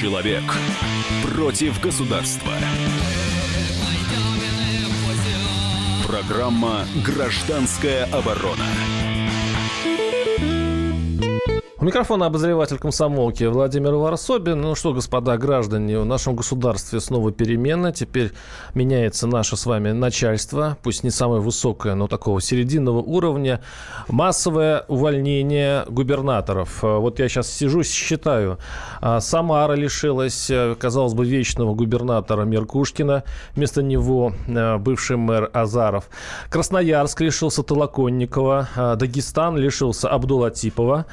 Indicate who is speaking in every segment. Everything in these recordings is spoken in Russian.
Speaker 1: Человек против государства. Программа «Гражданская оборона».
Speaker 2: У микрофона обозреватель комсомолки Владимир Варсобин. Ну что, господа граждане, в нашем государстве снова перемены. Теперь меняется наше с вами начальство, пусть не самое высокое, но такого серединного уровня. Массовое увольнение губернаторов. Вот я сейчас сижу, считаю. А, Самара лишилась, э, казалось бы, вечного губернатора Меркушкина. Вместо него э, бывший мэр Азаров. Красноярск лишился Толоконникова. А, Дагестан лишился Абдулатипова.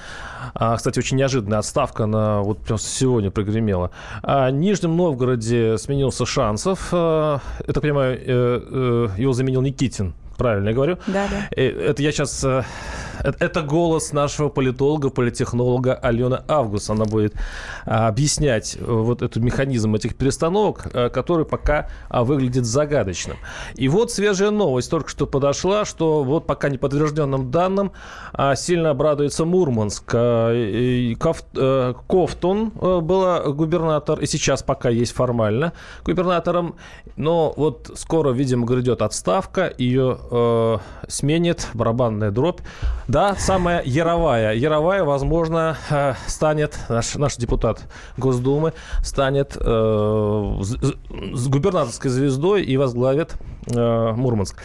Speaker 2: А, кстати, очень неожиданная отставка, она вот прям сегодня прогремела. А в Нижнем Новгороде сменился Шансов. А, я так понимаю, э, э, его заменил Никитин. Правильно я говорю?
Speaker 3: Да, да.
Speaker 2: Э, Это я сейчас... э, э, Это голос нашего политолога, политехнолога Алены Август. Она будет а, объяснять вот этот механизм этих перестановок, который пока а, выглядит загадочным. И вот свежая новость только что подошла, что вот пока не подтвержденным данным а, сильно обрадуется Мурманск. Э, была губернатор, и сейчас пока есть формально губернатором, но вот скоро, видимо, грядет отставка, ее э, сменит барабанная дробь. Да, самая Яровая. Яровая, возможно, э, станет, наш, наш депутат Госдумы, станет э, з- с губернаторской звездой и возглавит Мурманск.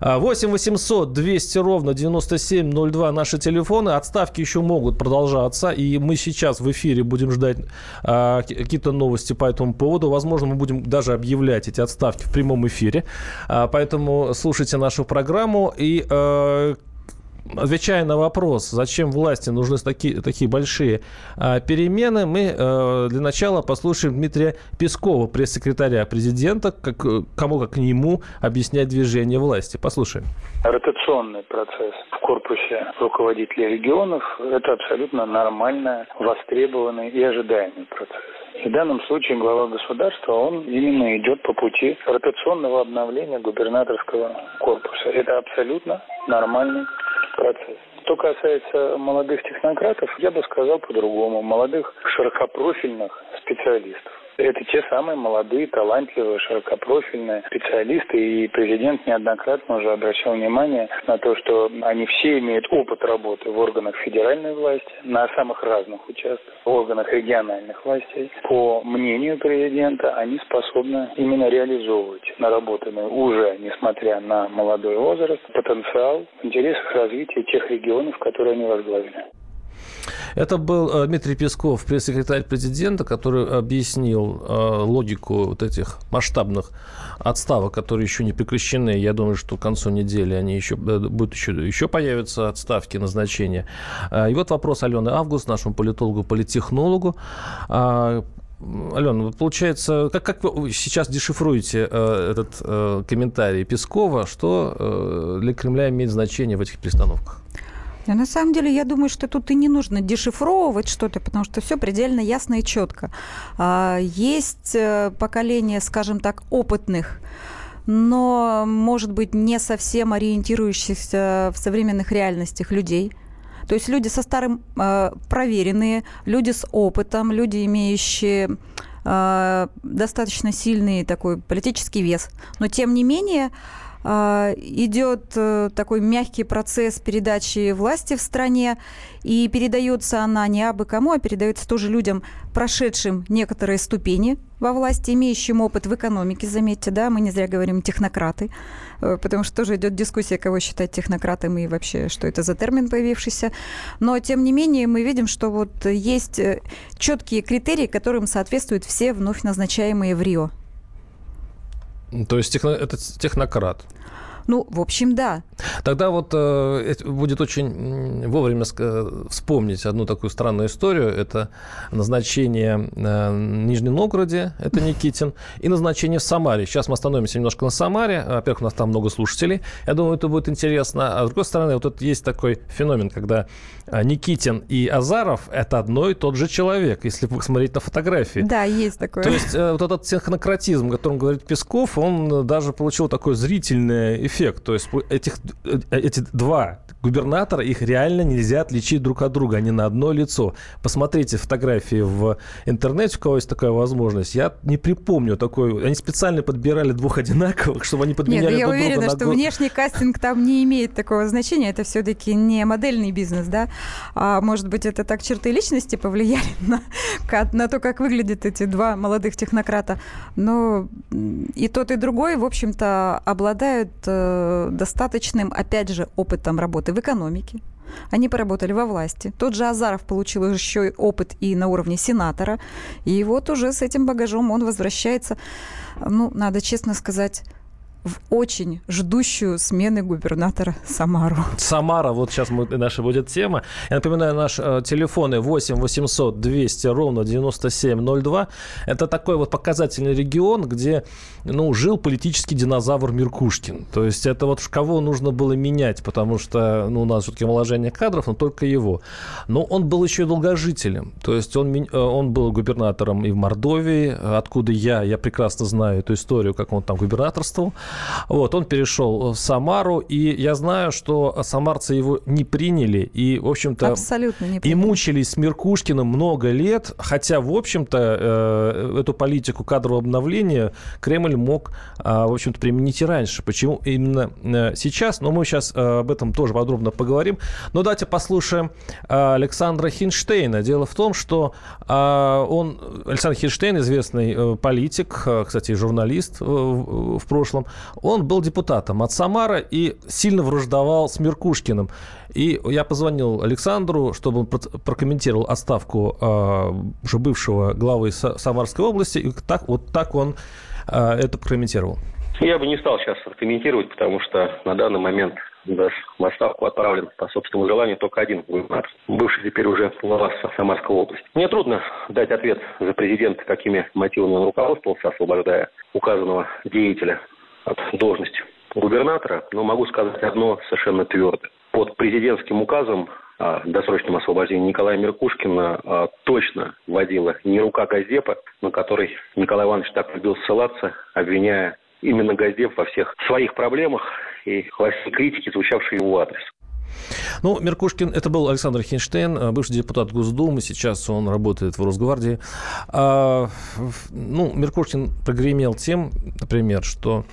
Speaker 2: А, 8 800 200 ровно 9702 наши телефоны. Отставки еще могут продолжаться. И мы сейчас в эфире будем ждать а, ки- какие-то новости по этому поводу. Возможно, мы будем даже объявлять эти отставки в прямом эфире. А, поэтому слушайте нашу программу. И э, Отвечая на вопрос, зачем власти нужны такие, такие большие а, перемены, мы э, для начала послушаем Дмитрия Пескова, пресс-секретаря президента, как, э, кому как не ему объяснять движение власти. Послушаем.
Speaker 4: Ротационный процесс в корпусе руководителей регионов – это абсолютно нормальный, востребованный и ожидаемый процесс. В данном случае глава государства, он именно идет по пути ротационного обновления губернаторского корпуса. Это абсолютно нормальный процесс. Что касается молодых технократов, я бы сказал по-другому. Молодых широкопрофильных специалистов. Это те самые молодые, талантливые, широкопрофильные специалисты. И президент неоднократно уже обращал внимание на то, что они все имеют опыт работы в органах федеральной власти, на самых разных участках, в органах региональных властей. По мнению президента, они способны именно реализовывать наработанный уже, несмотря на молодой возраст, потенциал в интересах развития тех регионов, которые они возглавили.
Speaker 2: Это был э, Дмитрий Песков, пресс-секретарь президента, который объяснил э, логику вот этих масштабных отставок, которые еще не прекращены. Я думаю, что к концу недели они еще э, будут еще, еще появятся отставки, назначения. И вот вопрос Алены Август, нашему политологу, политехнологу. А, Алена, получается, как, как вы сейчас дешифруете э, этот э, комментарий Пескова, что э, для Кремля имеет значение в этих перестановках?
Speaker 3: Но на самом деле, я думаю, что тут и не нужно дешифровывать что-то, потому что все предельно ясно и четко. А, Есть э, поколение, скажем так, опытных но, может быть, не совсем ориентирующихся в современных реальностях людей. То есть люди со старым э, проверенные, люди с опытом, люди, имеющие э, достаточно сильный такой политический вес. Но, тем не менее, идет э, такой мягкий процесс передачи власти в стране, и передается она не абы кому, а передается тоже людям, прошедшим некоторые ступени во власти, имеющим опыт в экономике, заметьте, да, мы не зря говорим технократы, э, потому что тоже идет дискуссия, кого считать технократом и вообще, что это за термин появившийся. Но, тем не менее, мы видим, что вот есть э, четкие критерии, которым соответствуют все вновь назначаемые в Рио.
Speaker 2: То есть техно, это технократ.
Speaker 3: Ну, в общем, да.
Speaker 2: Тогда вот э, будет очень вовремя ска- вспомнить одну такую странную историю. Это назначение э, в Нижнем Новгороде, это Никитин, и назначение в Самаре. Сейчас мы остановимся немножко на Самаре. Во-первых, у нас там много слушателей. Я думаю, это будет интересно. А с другой стороны, вот тут есть такой феномен, когда э, Никитин и Азаров – это одно и тот же человек, если посмотреть на фотографии.
Speaker 3: Да, есть такое.
Speaker 2: То есть э, вот этот технократизм, о котором говорит Песков, он э, даже получил такой зрительный эффект. То есть этих, э, эти два губернатора, их реально нельзя отличить друг от друга. Они на одно лицо. Посмотрите фотографии в интернете, у кого есть такая возможность. Я не припомню такой. Они специально подбирали двух одинаковых, чтобы они подменяли
Speaker 3: Нет,
Speaker 2: друг
Speaker 3: я уверена,
Speaker 2: друга
Speaker 3: что внешний кастинг там не имеет такого значения. Это все-таки не модельный бизнес, да? А может быть, это так черты личности повлияли на, на то, как выглядят эти два молодых технократа. Но и тот, и другой, в общем-то, обладают э, достаточным, опять же, опытом работы в экономике. Они поработали во власти. Тот же Азаров получил еще опыт и на уровне сенатора. И вот уже с этим багажом он возвращается, ну, надо честно сказать, в очень ждущую смены губернатора Самару.
Speaker 2: Самара, вот сейчас мы, наша будет тема. Я напоминаю, наш э, телефоны 8 800 200 ровно 9702. Это такой вот показательный регион, где ну, жил политический динозавр Меркушкин. То есть это вот кого нужно было менять, потому что ну, у нас все-таки омоложение кадров, но только его. Но он был еще и долгожителем. То есть он, э, он был губернатором и в Мордовии, откуда я, я прекрасно знаю эту историю, как он там губернаторствовал. Вот, он перешел в Самару, и я знаю, что самарцы его не приняли, и, в общем-то,
Speaker 3: Абсолютно не
Speaker 2: и мучились с Меркушкиным много лет, хотя, в общем-то, э, эту политику кадрового обновления Кремль мог, э, в общем-то, применить и раньше. Почему именно э, сейчас? Но мы сейчас э, об этом тоже подробно поговорим. Но давайте послушаем э, Александра Хинштейна. Дело в том, что э, он, Александр Хинштейн, известный э, политик, э, кстати, журналист э, в, в прошлом, он был депутатом от Самары и сильно враждовал с Меркушкиным. И я позвонил Александру, чтобы он прокомментировал отставку э, уже бывшего главы Самарской области. И так, вот так он э, это прокомментировал.
Speaker 5: Я бы не стал сейчас комментировать, потому что на данный момент даже в отставку отправлен по собственному желанию только один губернатор, бывший теперь уже глава Самарской области. Мне трудно дать ответ за президента, какими мотивами он руководствовался, освобождая указанного деятеля от должности губернатора, но могу сказать одно совершенно твердо. Под президентским указом о досрочном освобождении Николая Меркушкина а, точно вводила не рука Газдепа, на который Николай Иванович так любил ссылаться, обвиняя именно Газдеп во всех своих проблемах и во всей критике, звучавшей его адрес.
Speaker 2: Ну, Меркушкин, это был Александр Хинштейн, э, бывший депутат Госдумы, сейчас он работает в Росгвардии. А, ну, Меркушкин прогремел тем, например, что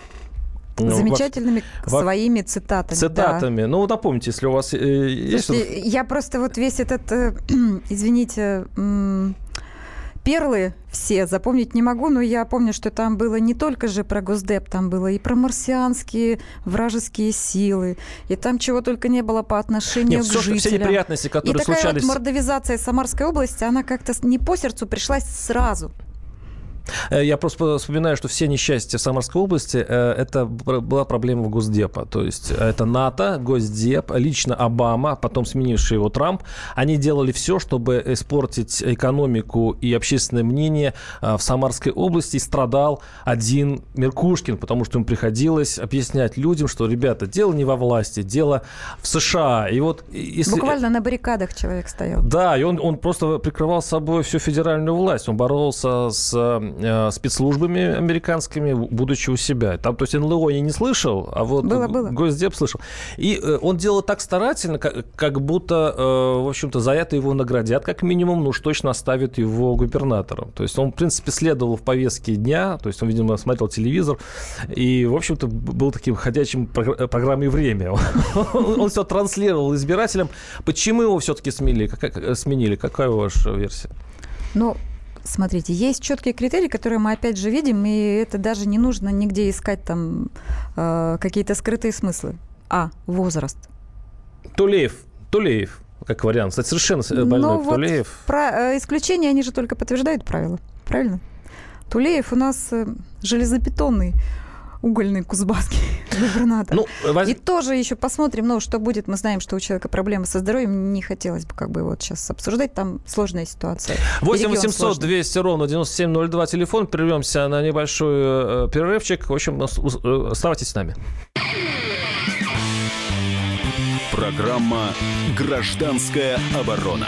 Speaker 3: ну, Замечательными во, своими цитатами.
Speaker 2: Цитатами. Да. Ну, напомните, если у вас э, есть...
Speaker 3: Слушайте, я просто вот весь этот, э, извините, перлы все запомнить не могу, но я помню, что там было не только же про Госдеп, там было и про марсианские вражеские силы, и там чего только не было по отношению Нет, к все, жителям.
Speaker 2: Все неприятности, которые
Speaker 3: и такая
Speaker 2: случались...
Speaker 3: вот мордовизация Самарской области, она как-то не по сердцу пришлась сразу.
Speaker 2: Э, я просто вспоминаю, что все несчастья Самарской области э, это была проблема Госдепа. То есть э, это НАТО, Госдеп, лично Обама, потом сменивший его Трамп. Они делали все, чтобы испортить экономику и общественное мнение в Самарской области. И страдал один Меркушкин, потому что ему приходилось объяснять людям, что, ребята, дело не во власти, дело в США. И вот
Speaker 3: если... Буквально на баррикадах человек стоял.
Speaker 2: Да, и он, он просто прикрывал собой всю федеральную власть. Он боролся с Э, спецслужбами американскими, будучи у себя. Там, то есть НЛО я не слышал, а вот было, было. Госдеп слышал. И э, он делал так старательно, как, как будто, э, в общем-то, за это его наградят, как минимум, ну уж точно оставят его губернатором. То есть он, в принципе, следовал в повестке дня, то есть он, видимо, смотрел телевизор, и, в общем-то, был таким ходячим программой «Время». Он все транслировал избирателям. Почему его все-таки сменили? Сменили? Какая ваша версия?
Speaker 3: Ну, Смотрите, есть четкие критерии, которые мы опять же видим, и это даже не нужно нигде искать там э, какие-то скрытые смыслы. А, возраст.
Speaker 2: Тулеев, Тулеев, как вариант. Кстати, совершенно больной Но ну Тулеев.
Speaker 3: Вот про, э, исключения, они же только подтверждают правила. Правильно? Тулеев у нас э, железобетонный угольный кузбасский губернатор. Ну, воз... И тоже еще посмотрим, ну, что будет. Мы знаем, что у человека проблемы со здоровьем. Не хотелось бы как бы вот сейчас обсуждать. Там сложная ситуация.
Speaker 2: 8 800 200 ровно 9702 телефон. Прервемся на небольшой э, перерывчик. В общем, э, оставайтесь с нами.
Speaker 1: Программа «Гражданская оборона».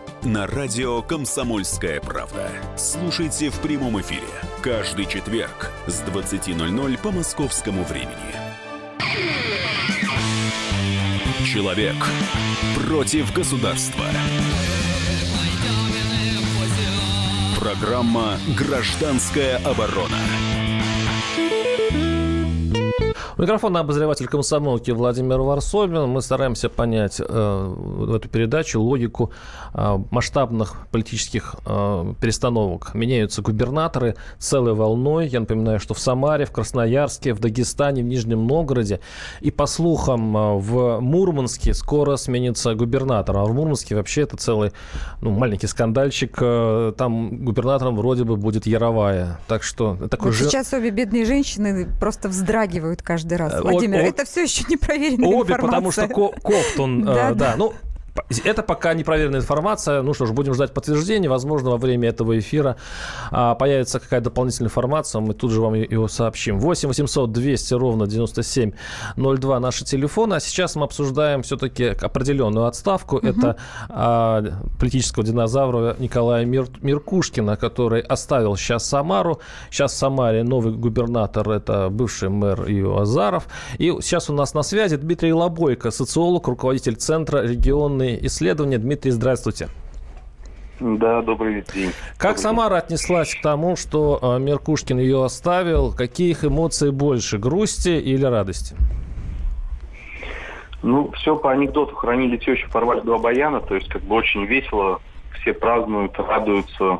Speaker 1: на радио «Комсомольская правда». Слушайте в прямом эфире каждый четверг с 20.00 по московскому времени. Человек против государства. Программа «Гражданская оборона».
Speaker 2: Микрофон обозреватель комсомолки Владимир Варсобин. Мы стараемся понять э, в эту передачу логику э, масштабных политических э, перестановок. Меняются губернаторы целой волной. Я напоминаю, что в Самаре, в Красноярске, в Дагестане, в Нижнем Новгороде. И по слухам, э, в Мурманске скоро сменится губернатор. А в Мурманске вообще это целый ну, маленький скандальчик. Э, там губернатором вроде бы будет Яровая. Так что такой
Speaker 3: вот
Speaker 2: же...
Speaker 3: сейчас обе бедные женщины просто вздрагивают каждый раз.
Speaker 2: Э,
Speaker 3: Владимир,
Speaker 2: о-
Speaker 3: это все еще не проверенная
Speaker 2: Обе,
Speaker 3: информация.
Speaker 2: потому что Ко- Ковтун, э,
Speaker 3: Да,
Speaker 2: да,
Speaker 3: да.
Speaker 2: ну, это пока непроверенная информация. Ну что ж, будем ждать подтверждения. Возможно, во время этого эфира а, появится какая-то дополнительная информация. Мы тут же вам ее сообщим. 8 800 200 ровно 9702 наши телефоны. А сейчас мы обсуждаем все-таки определенную отставку. Это а, политического динозавра Николая Мир- Миркушкина, который оставил сейчас Самару. Сейчас в Самаре новый губернатор, это бывший мэр Ио Азаров. И сейчас у нас на связи Дмитрий Лобойко, социолог, руководитель Центра регионные исследования. Дмитрий, здравствуйте.
Speaker 6: Да, добрый день.
Speaker 2: Как
Speaker 6: Добрый
Speaker 2: Самара отнеслась к тому, что э, Меркушкин ее оставил? Какие их эмоций больше, грусти или радости?
Speaker 6: Ну, все по анекдоту. Хранили тещу, порвали два баяна. То есть, как бы очень весело. Все празднуют, радуются.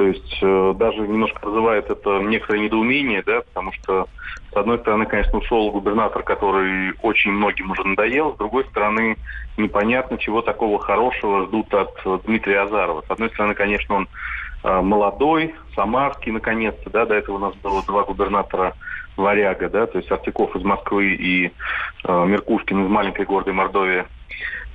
Speaker 6: То есть, э, даже немножко вызывает это некоторое недоумение, да, потому что, с одной стороны, конечно, ушел губернатор, который очень многим уже надоел. С другой стороны, непонятно, чего такого хорошего ждут от э, Дмитрия Азарова. С одной стороны, конечно, он э, молодой, самарский, наконец-то, да, до этого у нас было два губернатора Варяга, да, то есть Артиков из Москвы и э, Меркушкин из маленькой гордой Мордовии.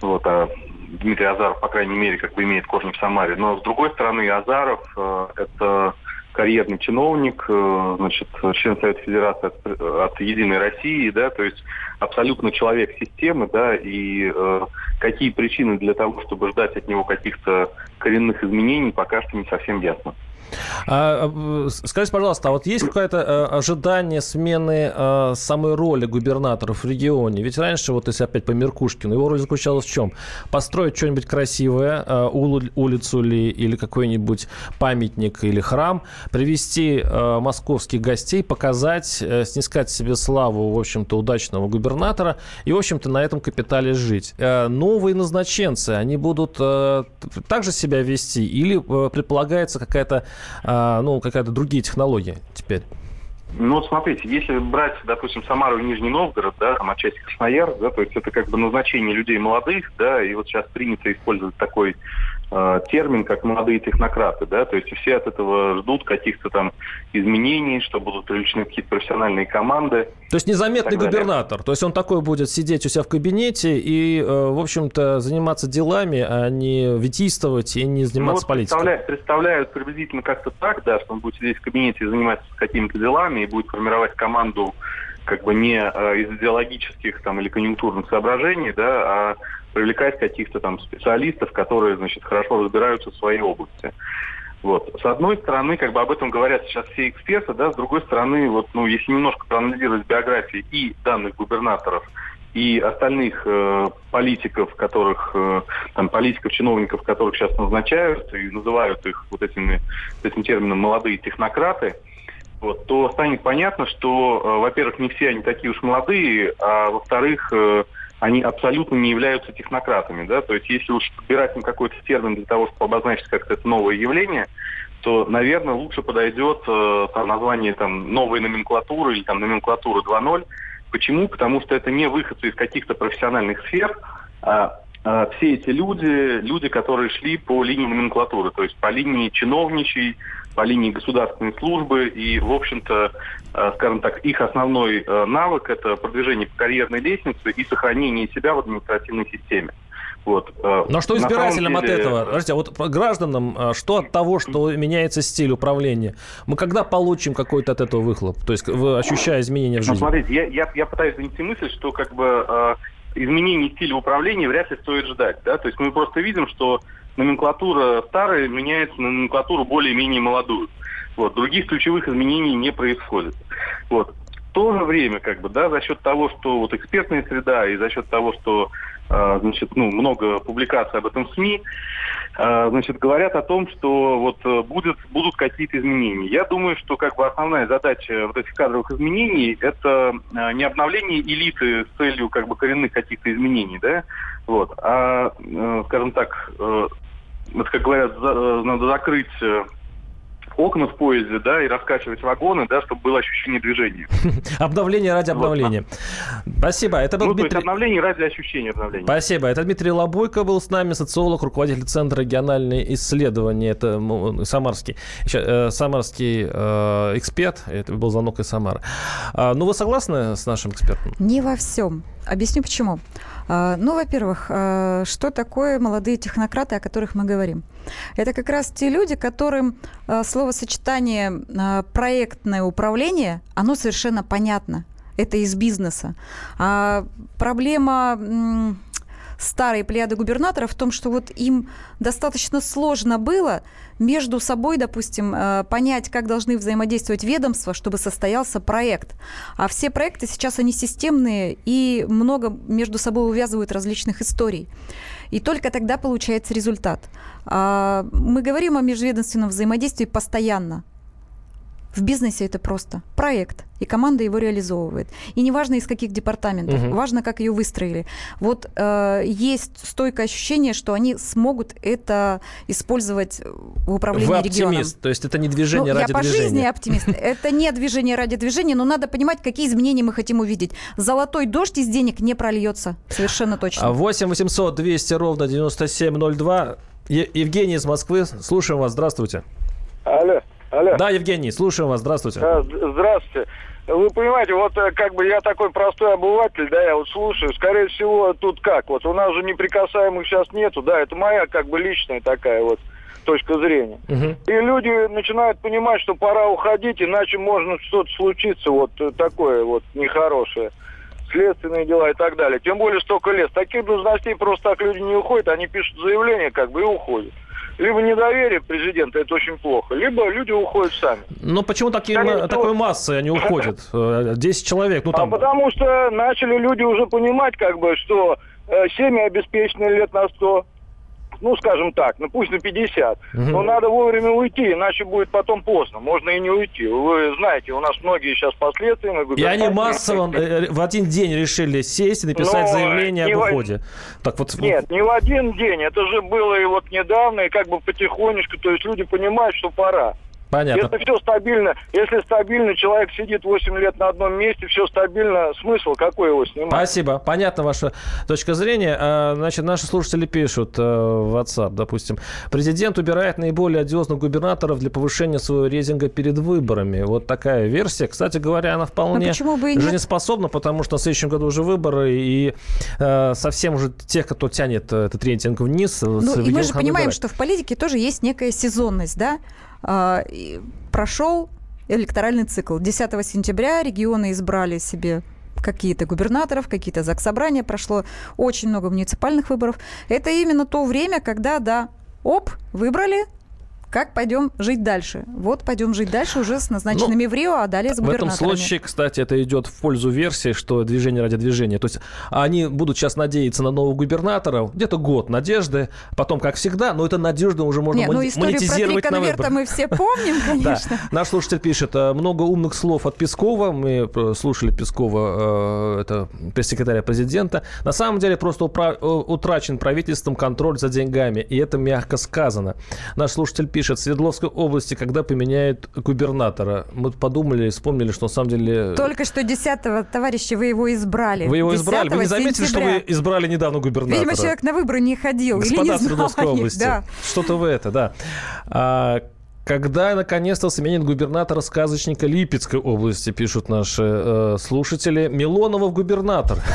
Speaker 6: Вот, а Дмитрий Азаров, по крайней мере, как бы имеет корни в Самаре. Но, с другой стороны, Азаров э, это карьерный чиновник, э, значит, член Совета Федерации от, от Единой России, да, то есть абсолютно человек системы, да, и э, какие причины для того, чтобы ждать от него каких-то коренных изменений, пока что не совсем ясно.
Speaker 2: А, э, скажите, пожалуйста, а вот есть какое-то э, ожидание смены э, самой роли губернаторов в регионе? Ведь раньше, вот если опять по Меркушкину, его роль заключалась в чем? Построить что-нибудь красивое, э, улицу ли, или какой-нибудь памятник или храм, привести московских гостей, показать, снискать себе славу, в общем-то, удачного губернатора и, в общем-то, на этом капитале жить. Новые назначенцы, они будут также себя вести или предполагается какая-то а, ну, какая-то другие технологии теперь.
Speaker 6: Ну вот смотрите, если брать, допустим, Самару и Нижний Новгород, да, там отчасти Красноярск, да, то есть это как бы назначение людей молодых, да, и вот сейчас принято использовать такой термин, как молодые технократы, да, то есть все от этого ждут каких-то там изменений, что будут привлечены какие-то профессиональные команды.
Speaker 2: То есть незаметный губернатор. То есть он такой будет сидеть у себя в кабинете и, э, в общем-то, заниматься делами, а не витийствовать и не
Speaker 6: Ну,
Speaker 2: заниматься
Speaker 6: вот
Speaker 2: политикой.
Speaker 6: представляют, представляют приблизительно как-то так, да, что он будет сидеть в кабинете и заниматься какими-то делами, и будет формировать команду как бы не э, из идеологических там или конъюнктурных соображений, да, а привлекать каких-то там специалистов, которые, значит, хорошо разбираются в своей области. Вот. С одной стороны, как бы об этом говорят сейчас все эксперты, да, с другой стороны, вот, ну, если немножко проанализировать биографии и данных губернаторов, и остальных э, политиков, которых, э, там, политиков, чиновников, которых сейчас назначают и называют их вот этими, этим термином молодые технократы, вот, то станет понятно, что, э, во-первых, не все они такие уж молодые, а во-вторых, э, они абсолютно не являются технократами, да, то есть если уж подбирать им какой-то термин для того, чтобы обозначить как-то это новое явление, то, наверное, лучше подойдет э, там, название там, новой номенклатуры или там номенклатура 2.0. Почему? Потому что это не выходцы из каких-то профессиональных сфер, а а, все эти люди, люди, которые шли по линии номенклатуры, то есть по линии чиновничей, по линии государственной службы. И, в общем-то, э, скажем так, их основной э, навык – это продвижение по карьерной лестнице и сохранение себя в административной системе.
Speaker 2: Вот. Э, Но что избирателям деле... от этого? Подождите, а вот гражданам, что от того, что меняется стиль управления? Мы когда получим какой-то от этого выхлоп? То есть вы ощущая изменения в жизни? Ну,
Speaker 6: смотрите, я, я, я пытаюсь донести мысль, что как бы изменений стиля управления вряд ли стоит ждать. Да? То есть мы просто видим, что номенклатура старая меняется на номенклатуру более-менее молодую. Вот. Других ключевых изменений не происходит. Вот. В то же время, как бы, да, за счет того, что вот экспертная среда и за счет того, что а, значит, ну, много публикаций об этом в СМИ, а, значит, говорят о том, что вот э, будет, будут какие-то изменения. Я думаю, что как бы основная задача вот этих кадровых изменений – это а, не обновление элиты с целью как бы коренных каких-то изменений, да, вот, а, э, скажем так, э, вот, как говорят, надо закрыть окна в поезде, да, и раскачивать вагоны, да, чтобы было ощущение движения.
Speaker 2: Обновление ради обновления. Спасибо. Это был
Speaker 6: ну, Дмитрий... то есть обновление ради ощущения обновления.
Speaker 2: Спасибо. Это Дмитрий Лобойко был с нами, социолог, руководитель Центра региональные исследования. Это самарский, э, самарский э, эксперт. Это был звонок из Самары. А, ну, вы согласны с нашим экспертом?
Speaker 3: Не во всем. Объясню почему. Ну, во-первых, а, что такое молодые технократы, о которых мы говорим? Это как раз те люди, которым а, словосочетание проектное управление, оно совершенно понятно. Это из бизнеса. А проблема старой плеяды губернаторов в том, что вот им достаточно сложно было между собой, допустим, э, понять, как должны взаимодействовать ведомства, чтобы состоялся проект. А все проекты сейчас, они системные и много между собой увязывают различных историй. И только тогда получается результат. А, мы говорим о межведомственном взаимодействии постоянно. В бизнесе это просто проект, и команда его реализовывает. И неважно из каких департаментов, угу. важно, как ее выстроили. Вот э, есть стойкое ощущение, что они смогут это использовать в управлении Вы оптимист, регионом.
Speaker 2: то есть это не движение ну, ради
Speaker 3: я
Speaker 2: движения.
Speaker 3: Я по жизни оптимист. Это не движение ради движения, но надо понимать, какие изменения мы хотим увидеть. Золотой дождь из денег не прольется, совершенно точно.
Speaker 2: 8 800 200 ровно 9702. Евгений из Москвы, слушаем вас, здравствуйте.
Speaker 7: Алло.
Speaker 2: Алло. Да, Евгений, слушаем вас. Здравствуйте.
Speaker 7: А, здравствуйте. Вы понимаете, вот э, как бы я такой простой обыватель, да, я вот слушаю, скорее всего, тут как, вот у нас же неприкасаемых сейчас нету, да, это моя как бы личная такая вот точка зрения. Угу. И люди начинают понимать, что пора уходить, иначе можно что-то случиться вот э, такое вот нехорошее. Следственные дела и так далее. Тем более столько лет. Таких должностей просто так люди не уходят, они пишут заявление как бы и уходят либо недоверие президента, это очень плохо, либо люди уходят сами.
Speaker 2: Но почему такие, Скорее такой массой они уходят? 10 э, человек, ну там...
Speaker 7: А потому что начали люди уже понимать, как бы, что э, семьи обеспечены лет на 100, ну, скажем так, ну пусть на 50. Угу. Но надо вовремя уйти, иначе будет потом поздно. Можно и не уйти. Вы знаете, у нас многие сейчас последствия.
Speaker 2: И они массово э, в один день решили сесть и написать Но заявление об уходе.
Speaker 7: В... Так вот... Нет, не в один день. Это же было и вот недавно, и как бы потихонечку. То есть люди понимают, что пора.
Speaker 2: Понятно.
Speaker 7: Если все стабильно, если стабильно человек сидит 8 лет на одном месте, все стабильно, смысл какой его снимать?
Speaker 2: Спасибо. Понятна ваша точка зрения. А, значит, наши слушатели пишут э, в WhatsApp, допустим, президент убирает наиболее одиозных губернаторов для повышения своего рейтинга перед выборами. Вот такая версия. Кстати говоря, она вполне жизнеспособна, потому что в следующем году уже выборы, и э, совсем уже тех, кто тянет этот рейтинг вниз.
Speaker 3: Ну, и мы же понимаем, выбирать. что в политике тоже есть некая сезонность, да? А, прошел электоральный цикл. 10 сентября регионы избрали себе какие-то губернаторов, какие-то заксобрания, прошло очень много муниципальных выборов. Это именно то время, когда, да, оп, выбрали, как пойдем жить дальше? Вот пойдем жить дальше уже с назначенными ну, в Рио, а далее с губернаторами.
Speaker 2: В этом случае, кстати, это идет в пользу версии, что движение ради движения. То есть они будут сейчас надеяться на нового губернатора, где-то год надежды, потом, как всегда, но это надежда уже можно Нет, ну, монетизировать на выборах.
Speaker 3: мы все помним, конечно.
Speaker 2: Да. Наш слушатель пишет, э, много умных слов от Пескова. Мы э, слушали Пескова, э, это пресс-секретаря президента. На самом деле просто утрачен правительством контроль за деньгами, и это мягко сказано. Наш слушатель пишет, пишет, в Свердловской области, когда поменяют губернатора? Мы подумали, вспомнили, что на самом деле...
Speaker 3: Только что 10-го, товарищи, вы его избрали.
Speaker 2: Вы его избрали. Вы не заметили, сентября. что вы избрали недавно губернатора?
Speaker 3: Видимо, человек на выборы не ходил.
Speaker 2: Господа
Speaker 3: или не
Speaker 2: Свердловской области. Да. Что-то в это, да. А, Когда наконец-то сменит губернатора-сказочника Липецкой области, пишут наши э, слушатели. Милонова в губернатор.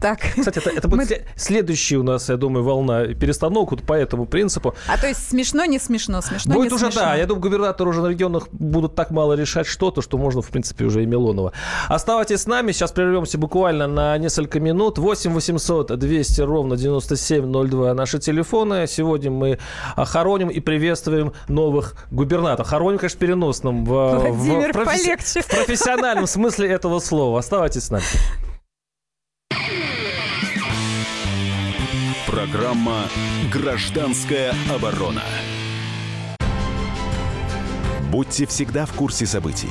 Speaker 3: Так.
Speaker 2: Кстати, это, это будет Мы... следующая у нас, я думаю, волна перестановок вот по этому принципу.
Speaker 3: А то есть смешно, не смешно, смешно,
Speaker 2: Будет
Speaker 3: не
Speaker 2: уже,
Speaker 3: смешно.
Speaker 2: да. Я думаю, губернаторы уже на регионах будут так мало решать что-то, что можно, в принципе, уже и Милонова. Оставайтесь с нами. Сейчас прервемся буквально на несколько минут. 8 800 200 ровно 9702 наши телефоны. Сегодня мы хороним и приветствуем новых губернаторов. Хороним, конечно, в переносном. В,
Speaker 3: Владимир,
Speaker 2: в, професси... в профессиональном смысле этого слова. Оставайтесь с нами.
Speaker 1: Программа «Гражданская оборона».
Speaker 8: Будьте всегда в курсе событий.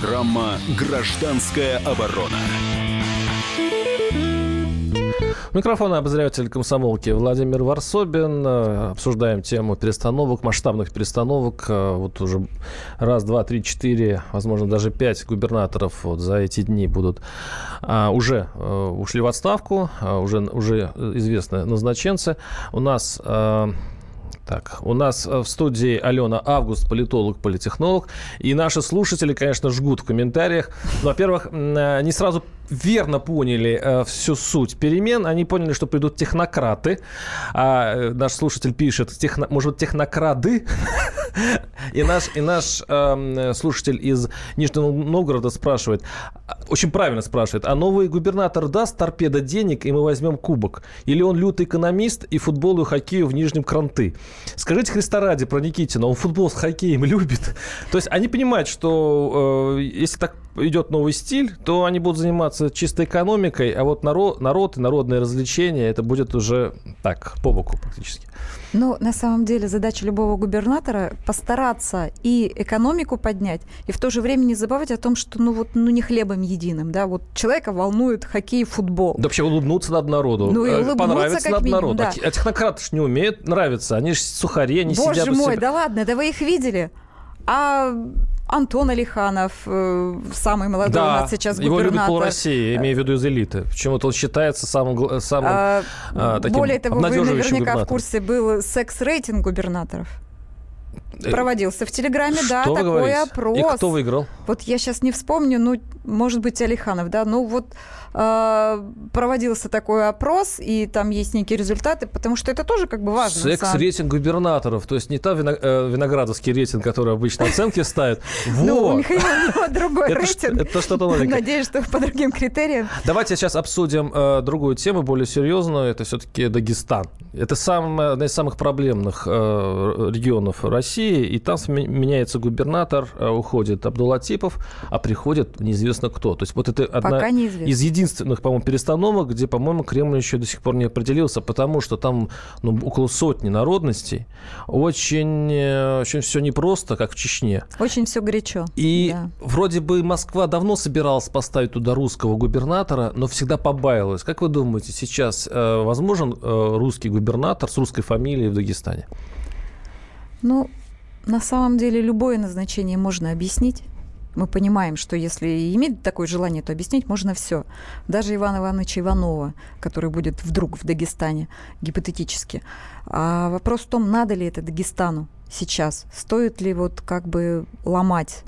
Speaker 1: Программа «Гражданская оборона».
Speaker 2: Микрофон обозреватель комсомолки Владимир Варсобин. Обсуждаем тему перестановок, масштабных перестановок. Вот уже раз, два, три, четыре, возможно, даже пять губернаторов вот за эти дни будут а, уже а, ушли в отставку, а, уже, уже известны назначенцы. У нас... А, так, у нас в студии Алена Август, политолог, политехнолог. И наши слушатели, конечно, жгут в комментариях. Во-первых, не сразу верно поняли э, всю суть перемен. Они поняли, что придут технократы. А э, наш слушатель пишет, техно, может технокрады? И наш, и наш э, слушатель из Нижнего Новгорода спрашивает, очень правильно спрашивает, а новый губернатор даст торпеда денег, и мы возьмем кубок? Или он лютый экономист и футболу и хоккею в Нижнем кранты? Скажите Христа ради про Никитина, он футбол с хоккеем любит. То есть они понимают, что э, если так идет новый стиль, то они будут заниматься чистой экономикой, а вот народ, народ и народные развлечения, это будет уже так, по боку практически.
Speaker 3: Ну, на самом деле, задача любого губернатора постараться и экономику поднять, и в то же время не забывать о том, что, ну, вот, ну, не хлебом единым, да, вот человека волнует хоккей и футбол.
Speaker 2: Да вообще улыбнуться над народу.
Speaker 3: Ну, и улыбнуться
Speaker 2: Понравится над
Speaker 3: минимум,
Speaker 2: народу.
Speaker 3: Да.
Speaker 2: А технократы ж не умеют нравиться, они же сухари, они
Speaker 3: Боже
Speaker 2: сидят
Speaker 3: мой,
Speaker 2: себя...
Speaker 3: да ладно, да вы их видели? А Антон Алиханов, э, самый молодой
Speaker 2: да,
Speaker 3: у нас сейчас
Speaker 2: его
Speaker 3: губернатор.
Speaker 2: любит пол России, имею в виду из элиты. Почему-то он считается самым, самым
Speaker 3: а,
Speaker 2: а, таким
Speaker 3: Более того, вы наверняка в курсе был секс-рейтинг губернаторов.
Speaker 2: Э,
Speaker 3: Проводился в Телеграме,
Speaker 2: Что
Speaker 3: да, такой
Speaker 2: говорите?
Speaker 3: опрос.
Speaker 2: И кто выиграл?
Speaker 3: Вот я сейчас не вспомню, ну, может быть, Алиханов, да, ну вот проводился такой опрос, и там есть некие результаты, потому что это тоже как бы важно.
Speaker 2: Секс-рейтинг губернаторов, то есть не та вино- э, виноградовский рейтинг, который обычно оценки ставят.
Speaker 3: Ну, у. Михаила другой рейтинг.
Speaker 2: это что-то новенькое.
Speaker 3: Надеюсь, что по другим критериям.
Speaker 2: Давайте сейчас обсудим э, другую тему, более серьезную. Это все-таки Дагестан. Это самая, одна из самых проблемных э, регионов России. И там меняется губернатор, э, уходит Абдулатипов, а приходит неизвестно кто. То есть вот это одна
Speaker 3: Пока неизвестно.
Speaker 2: из единственных, по-моему, перестановок, где, по-моему, Кремль еще до сих пор не определился, потому что там ну, около сотни народностей. Очень, э, очень все непросто, как в Чечне.
Speaker 3: Очень все горячо.
Speaker 2: И
Speaker 3: да.
Speaker 2: вроде бы Москва давно собиралась поставить туда русского губернатора, но всегда побаивалась. Как вы думаете, сейчас э, возможен э, русский губернатор с русской фамилией в Дагестане?
Speaker 3: Ну, на самом деле, любое назначение можно объяснить. Мы понимаем, что если иметь такое желание, то объяснить можно все. Даже Ивана Ивановича Иванова, который будет вдруг в Дагестане, гипотетически. А вопрос в том, надо ли это Дагестану сейчас. Стоит ли вот как бы ломать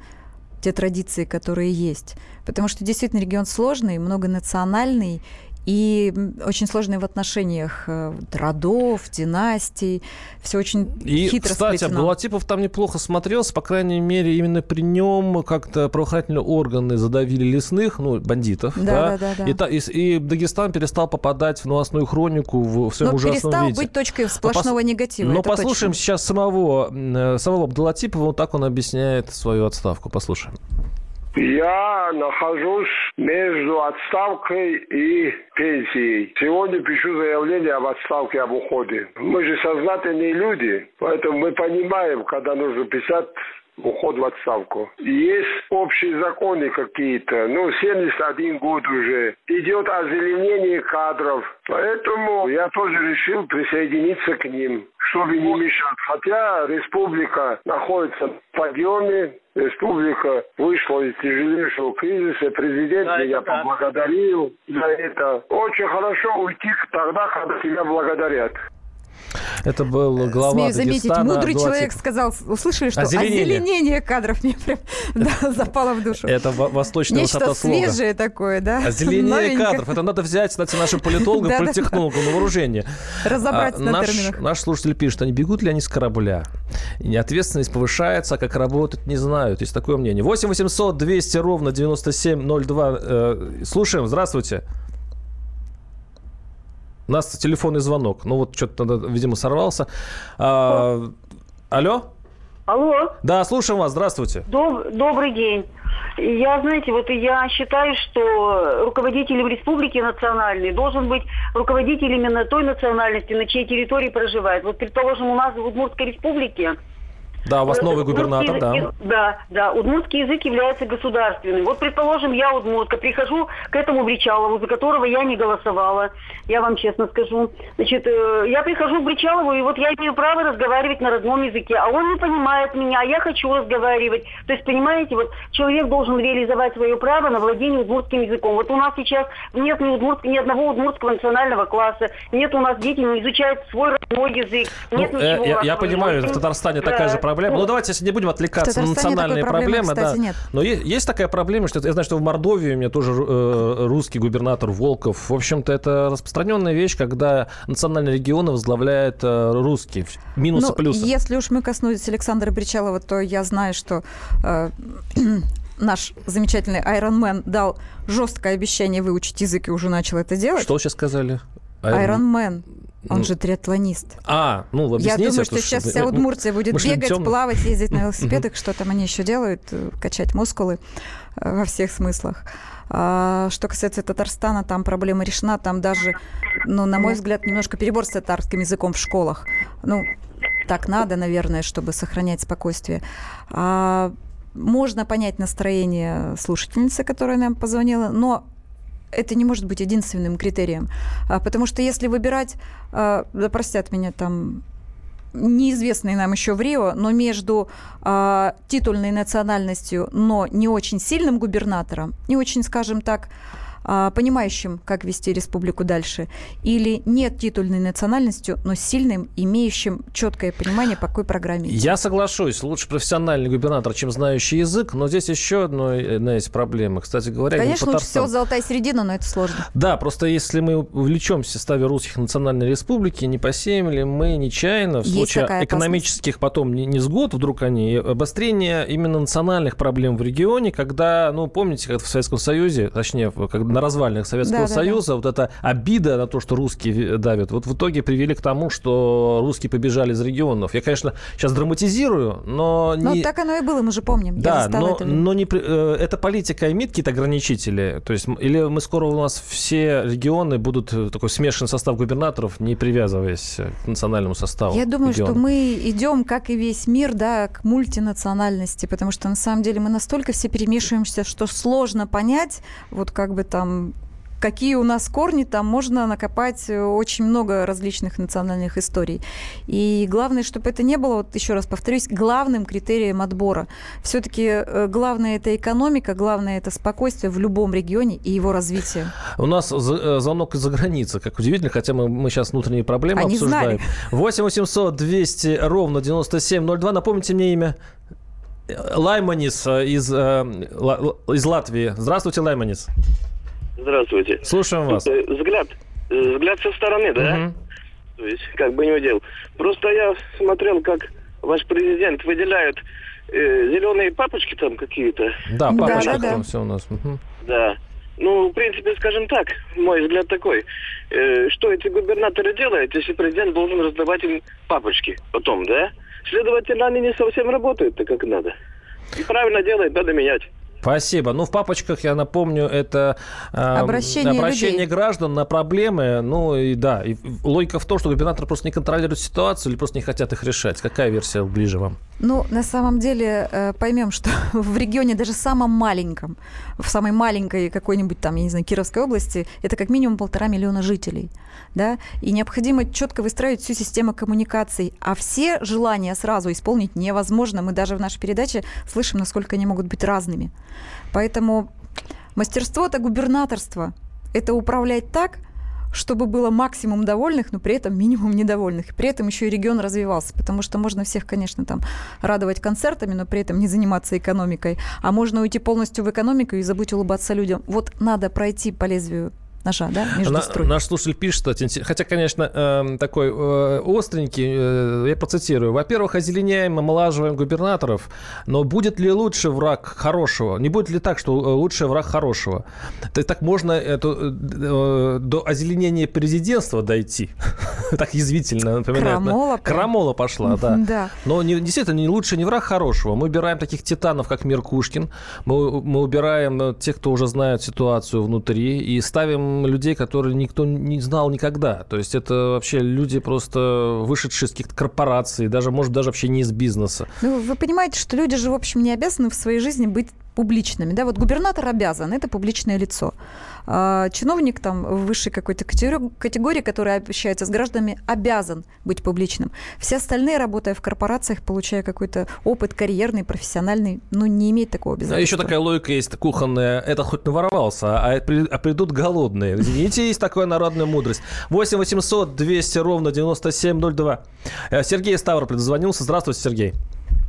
Speaker 3: те традиции, которые есть. Потому что действительно регион сложный, многонациональный, и очень сложный в отношениях э, родов, династий. Все очень
Speaker 2: И,
Speaker 3: хитро
Speaker 2: кстати,
Speaker 3: сплетено.
Speaker 2: Абдулатипов там неплохо смотрелся, по крайней мере, именно при нем как-то правоохранительные органы задавили лесных, ну, бандитов,
Speaker 3: Да, да, да, да.
Speaker 2: И, та- и, с- и Дагестан перестал попадать в новостную хронику в, своем
Speaker 3: Но
Speaker 2: ужасном
Speaker 3: перестал
Speaker 2: виде.
Speaker 3: быть точкой сплошного
Speaker 2: пос-
Speaker 3: негатива.
Speaker 2: Но послушаем
Speaker 3: точно.
Speaker 2: сейчас самого, э, самого Абдулатипова, вот так он объясняет свою отставку. Послушаем.
Speaker 9: Я нахожусь между отставкой и пенсией. Сегодня пишу заявление об отставке, об уходе. Мы же сознательные люди, поэтому мы понимаем, когда нужно писать уход в отставку. Есть общие законы какие-то, ну, 71 год уже. Идет озеленение кадров. Поэтому я тоже решил присоединиться к ним, чтобы не мешать. Хотя республика находится в подъеме, республика вышла из тяжелейшего кризиса. Президент да, меня да. поблагодарил за это. Очень хорошо уйти тогда, когда тебя благодарят.
Speaker 2: Это был глава Смею
Speaker 3: заметить,
Speaker 2: Дагестана,
Speaker 3: мудрый человек сказал, услышали, что озеленение, озеленение кадров мне прям да, запало в душу.
Speaker 2: Это восточная
Speaker 3: Нечто
Speaker 2: высота слога.
Speaker 3: свежее такое, да?
Speaker 2: Озеленение кадров. Это надо взять, кстати, нашим политологам, политтехнологам на вооружение.
Speaker 3: Разобраться на терминах.
Speaker 2: Наш слушатель пишет, а не бегут ли они с корабля? И ответственность повышается, а как работать не знают. Есть такое мнение. 8 800 200 ровно 9702. Э, слушаем, здравствуйте. У нас телефонный звонок. Ну вот что-то, видимо, сорвался. А, алло?
Speaker 10: Алло.
Speaker 2: Да, слушаем вас. Здравствуйте.
Speaker 10: Доб- добрый день. Я, знаете, вот я считаю, что руководитель в республике национальный должен быть руководитель именно той национальности, на чьей территории проживает. Вот, предположим, у нас в Удмуртской республике
Speaker 2: да, у вас новый губернатор,
Speaker 10: да. Да, да. Удмуртский язык является государственным. Вот, предположим, я удмуртка, прихожу к этому Бричалову, за которого я не голосовала, я вам честно скажу. Значит, э, я прихожу к Бричалову, и вот я имею право разговаривать на родном языке, а он не понимает меня, а я хочу разговаривать. То есть, понимаете, вот человек должен реализовать свое право на владение удмуртским языком. Вот у нас сейчас нет ни, удмуртского, ни одного удмуртского национального класса, нет у нас дети не изучают свой родной язык, нет
Speaker 2: ну, ничего. Э, я, я понимаю, в Татарстане да. такая же проблема проблема. Ну, давайте, если не будем отвлекаться на национальные проблемы.
Speaker 3: Кстати,
Speaker 2: да.
Speaker 3: нет.
Speaker 2: Но есть, есть такая проблема, что я знаю, что в Мордовии у меня тоже э, русский губернатор Волков. В общем-то, это распространенная вещь, когда национальные регионы возглавляет э, русский. Минусы, ну, плюсы.
Speaker 3: Если уж мы коснулись Александра Бричалова, то я знаю, что э, наш замечательный Man дал жесткое обещание выучить язык и уже начал это делать.
Speaker 2: Что сейчас сказали?
Speaker 3: Iron Man. Он ну, же триатлонист.
Speaker 2: А, ну, объясните.
Speaker 3: Я думаю, что сейчас вся Удмуртия будет бегать, плавать, ездить на велосипедах, что там они еще делают, э, качать мускулы э, во всех смыслах. А, что касается Татарстана, там проблема решена, там даже, ну, на мой взгляд, немножко перебор с татарским языком в школах. Ну, так надо, наверное, чтобы сохранять спокойствие. А, можно понять настроение слушательницы, которая нам позвонила, но это не может быть единственным критерием. А, потому что если выбирать, а, да простят меня там неизвестный нам еще в Рио, но между э, титульной национальностью, но не очень сильным губернатором, не очень, скажем так, понимающим, как вести республику дальше, или нет титульной национальностью, но сильным, имеющим четкое понимание, по какой программе.
Speaker 2: Я соглашусь, лучше профессиональный губернатор, чем знающий язык, но здесь еще одна, одна есть проблема. Кстати говоря,
Speaker 3: Конечно, лучше всего золотая середина, но это сложно.
Speaker 2: Да, просто если мы увлечем в составе русских национальной республики, не посеем ли мы нечаянно в есть случае экономических потом не, не сгод вдруг они, обострение именно национальных проблем в регионе, когда, ну, помните, как в Советском Союзе, точнее, когда на развалинах Советского да, Союза, да, да. вот эта обида на то, что русские давят, вот в итоге привели к тому, что русские побежали из регионов. Я, конечно, сейчас драматизирую, но...
Speaker 3: Но не... так оно и было, мы же помним.
Speaker 2: Да, но, но не... Э, эта политика имеет какие-то ограничители? То есть, или мы скоро у нас все регионы будут э, такой смешанный состав губернаторов, не привязываясь к национальному составу?
Speaker 3: Я думаю, региона. что мы идем, как и весь мир, да, к мультинациональности, потому что на самом деле мы настолько все перемешиваемся, что сложно понять, вот как бы там там какие у нас корни, там можно накопать э, очень много различных национальных историй. И главное, чтобы это не было, вот еще раз повторюсь, главным критерием отбора. Все-таки э, главное это экономика, главное это спокойствие в любом регионе и его развитие.
Speaker 2: У нас э, звонок из-за границы, как удивительно, хотя мы, мы сейчас внутренние проблемы Они обсуждаем. Знали. 8 800 200 ровно 9702. Напомните мне имя. Лайманис из, из Латвии. Здравствуйте, Лайманис.
Speaker 11: Здравствуйте.
Speaker 2: Слушаем вас.
Speaker 11: Э, взгляд, э, взгляд со стороны, да? Угу. То есть, как бы не удел. Просто я смотрел, как ваш президент выделяет э, зеленые папочки там какие-то.
Speaker 2: Да, папочки да, да, там все у нас.
Speaker 11: Угу. Да. Ну, в принципе, скажем так, мой взгляд такой. Э, что эти губернаторы делают, если президент должен раздавать им папочки потом, да? Следовательно, они не совсем работают так, как надо. И правильно делают, надо менять.
Speaker 2: Спасибо. Ну, в папочках, я напомню, это
Speaker 3: э, обращение,
Speaker 2: обращение граждан на проблемы. Ну, и да, и логика в том, что губернаторы просто не контролируют ситуацию или просто не хотят их решать. Какая версия ближе вам?
Speaker 3: Ну, на самом деле, э, поймем, что в регионе, даже самом маленьком, в самой маленькой какой-нибудь там, я не знаю, Кировской области, это как минимум полтора миллиона жителей. Да? И необходимо четко выстраивать всю систему коммуникаций. А все желания сразу исполнить невозможно. Мы даже в нашей передаче слышим, насколько они могут быть разными. Поэтому мастерство – это губернаторство. Это управлять так – чтобы было максимум довольных, но при этом минимум недовольных. При этом еще и регион развивался, потому что можно всех, конечно, там радовать концертами, но при этом не заниматься экономикой. А можно уйти полностью в экономику и забыть улыбаться людям. Вот надо пройти по лезвию ножа, да, между
Speaker 2: На,
Speaker 3: строй.
Speaker 2: Наш слушатель пишет, что, хотя, конечно, э, такой э, остренький, э, я процитирую. Во-первых, озеленяем, омолаживаем губернаторов, но будет ли лучше враг хорошего? Не будет ли так, что э, лучший враг хорошего? То, так можно эту, э, до озеленения президентства дойти. так язвительно напоминает.
Speaker 3: Крамола.
Speaker 2: Крамола пошла, да.
Speaker 3: да.
Speaker 2: Но не, действительно, не лучше не враг хорошего. Мы убираем таких титанов, как Меркушкин. Мы, мы убираем э, тех, кто уже знает ситуацию внутри, и ставим людей, которые никто не знал никогда. То есть это вообще люди просто вышедшие из каких-то корпораций, даже, может, даже вообще не из бизнеса.
Speaker 3: Ну, вы понимаете, что люди же, в общем, не обязаны в своей жизни быть публичными. Да? Вот губернатор обязан, это публичное лицо. А, чиновник там высшей какой-то категории, который общается с гражданами, обязан быть публичным. Все остальные, работая в корпорациях, получая какой-то опыт карьерный, профессиональный, ну, не имеет такого обязательства.
Speaker 2: А еще такая логика есть кухонная. Это хоть наворовался, а, а придут голодные. Извините, есть такая народная мудрость. 8 800 200 ровно 9702. Э, Сергей Ставрополь дозвонился. Здравствуйте, Сергей.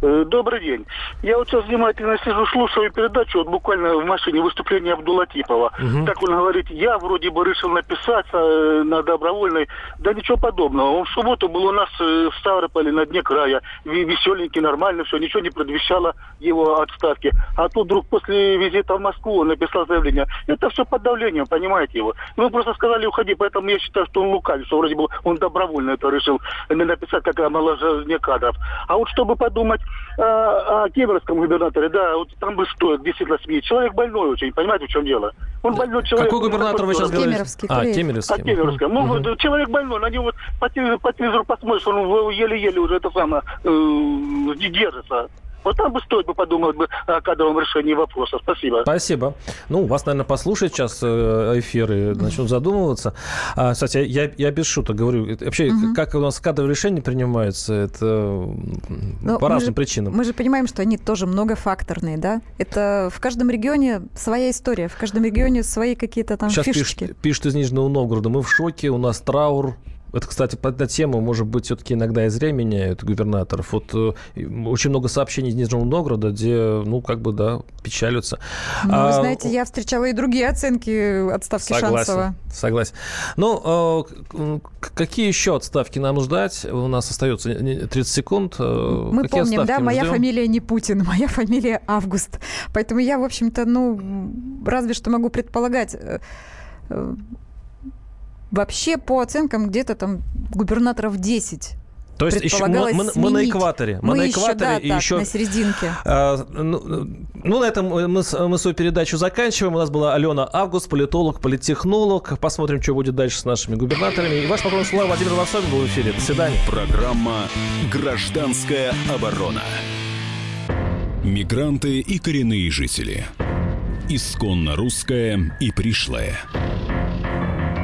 Speaker 12: Э, добрый день. Я вот сейчас внимательно сижу, слушаю передачу, вот буквально в машине выступление Абдулатипова. Угу. Так он говорит, я вроде бы решил написаться э, на добровольной. Да ничего подобного. Он в субботу был у нас э, в Ставрополе на дне края. Веселенький, нормально, все, ничего не предвещало его отставки. А тут вдруг после визита в Москву он написал заявление. Это все под давлением, понимаете его. Вы просто сказали, уходи, поэтому я считаю, что он лукавит, что вроде бы он добровольно это решил написать, как омоложение кадров. А вот чтобы подумать, о, о Кемеровском губернаторе, да, вот там бы стоит действительно сменить. Человек больной очень, понимаете, в чем дело? Он больной человек.
Speaker 2: Какой губернатор вы сейчас говорите?
Speaker 3: Кемеровский.
Speaker 2: А, Кемеровский.
Speaker 12: А, Кемеровский. Ну,
Speaker 2: угу.
Speaker 12: человек больной, на него вот по, по телевизору посмотришь, он еле-еле уже это самое, э, держится. Вот там бы стоит бы подумать бы о кадровом решении вопроса. Спасибо.
Speaker 2: Спасибо. Ну, вас, наверное, послушают сейчас э, эфиры, начнут задумываться. А, кстати, я, я без шуток говорю. Вообще, угу. как у нас кадровые решения принимаются, это Но по разным
Speaker 3: же,
Speaker 2: причинам.
Speaker 3: Мы же понимаем, что они тоже многофакторные, да? Это в каждом регионе своя история, в каждом регионе свои какие-то там
Speaker 2: сейчас
Speaker 3: фишечки.
Speaker 2: Пишут, пишут из Нижнего Новгорода. Мы в шоке, у нас траур, это, кстати, по на тему, может быть, все-таки иногда и зря меняют губернаторов. Вот э, очень много сообщений из Нижнего Новгорода, где, ну, как бы, да, печалятся.
Speaker 3: Ну, а, вы знаете, я встречала и другие оценки отставки
Speaker 2: согласен,
Speaker 3: Шансова.
Speaker 2: Согласен. Ну, э, какие еще отставки нам ждать? У нас остается 30 секунд.
Speaker 3: Э, мы
Speaker 2: какие
Speaker 3: помним, да, моя
Speaker 2: ждем?
Speaker 3: фамилия не Путин, моя фамилия Август. Поэтому я, в общем-то, ну, разве что могу предполагать э, Вообще, по оценкам, где-то там губернаторов 10
Speaker 2: то есть еще мы, мы, мы на экваторе. Мы,
Speaker 3: мы
Speaker 2: на
Speaker 3: еще,
Speaker 2: экваторе
Speaker 3: да,
Speaker 2: и
Speaker 3: так,
Speaker 2: еще
Speaker 3: на серединке.
Speaker 2: А, ну, ну, на этом мы, мы свою передачу заканчиваем. У нас была Алена Август, политолог, политтехнолог. Посмотрим, что будет дальше с нашими губернаторами. И ваш патрон Слава Владимир Варсовин был в эфире. До свидания.
Speaker 1: Программа «Гражданская оборона». Мигранты и коренные жители. Исконно русская и пришлая.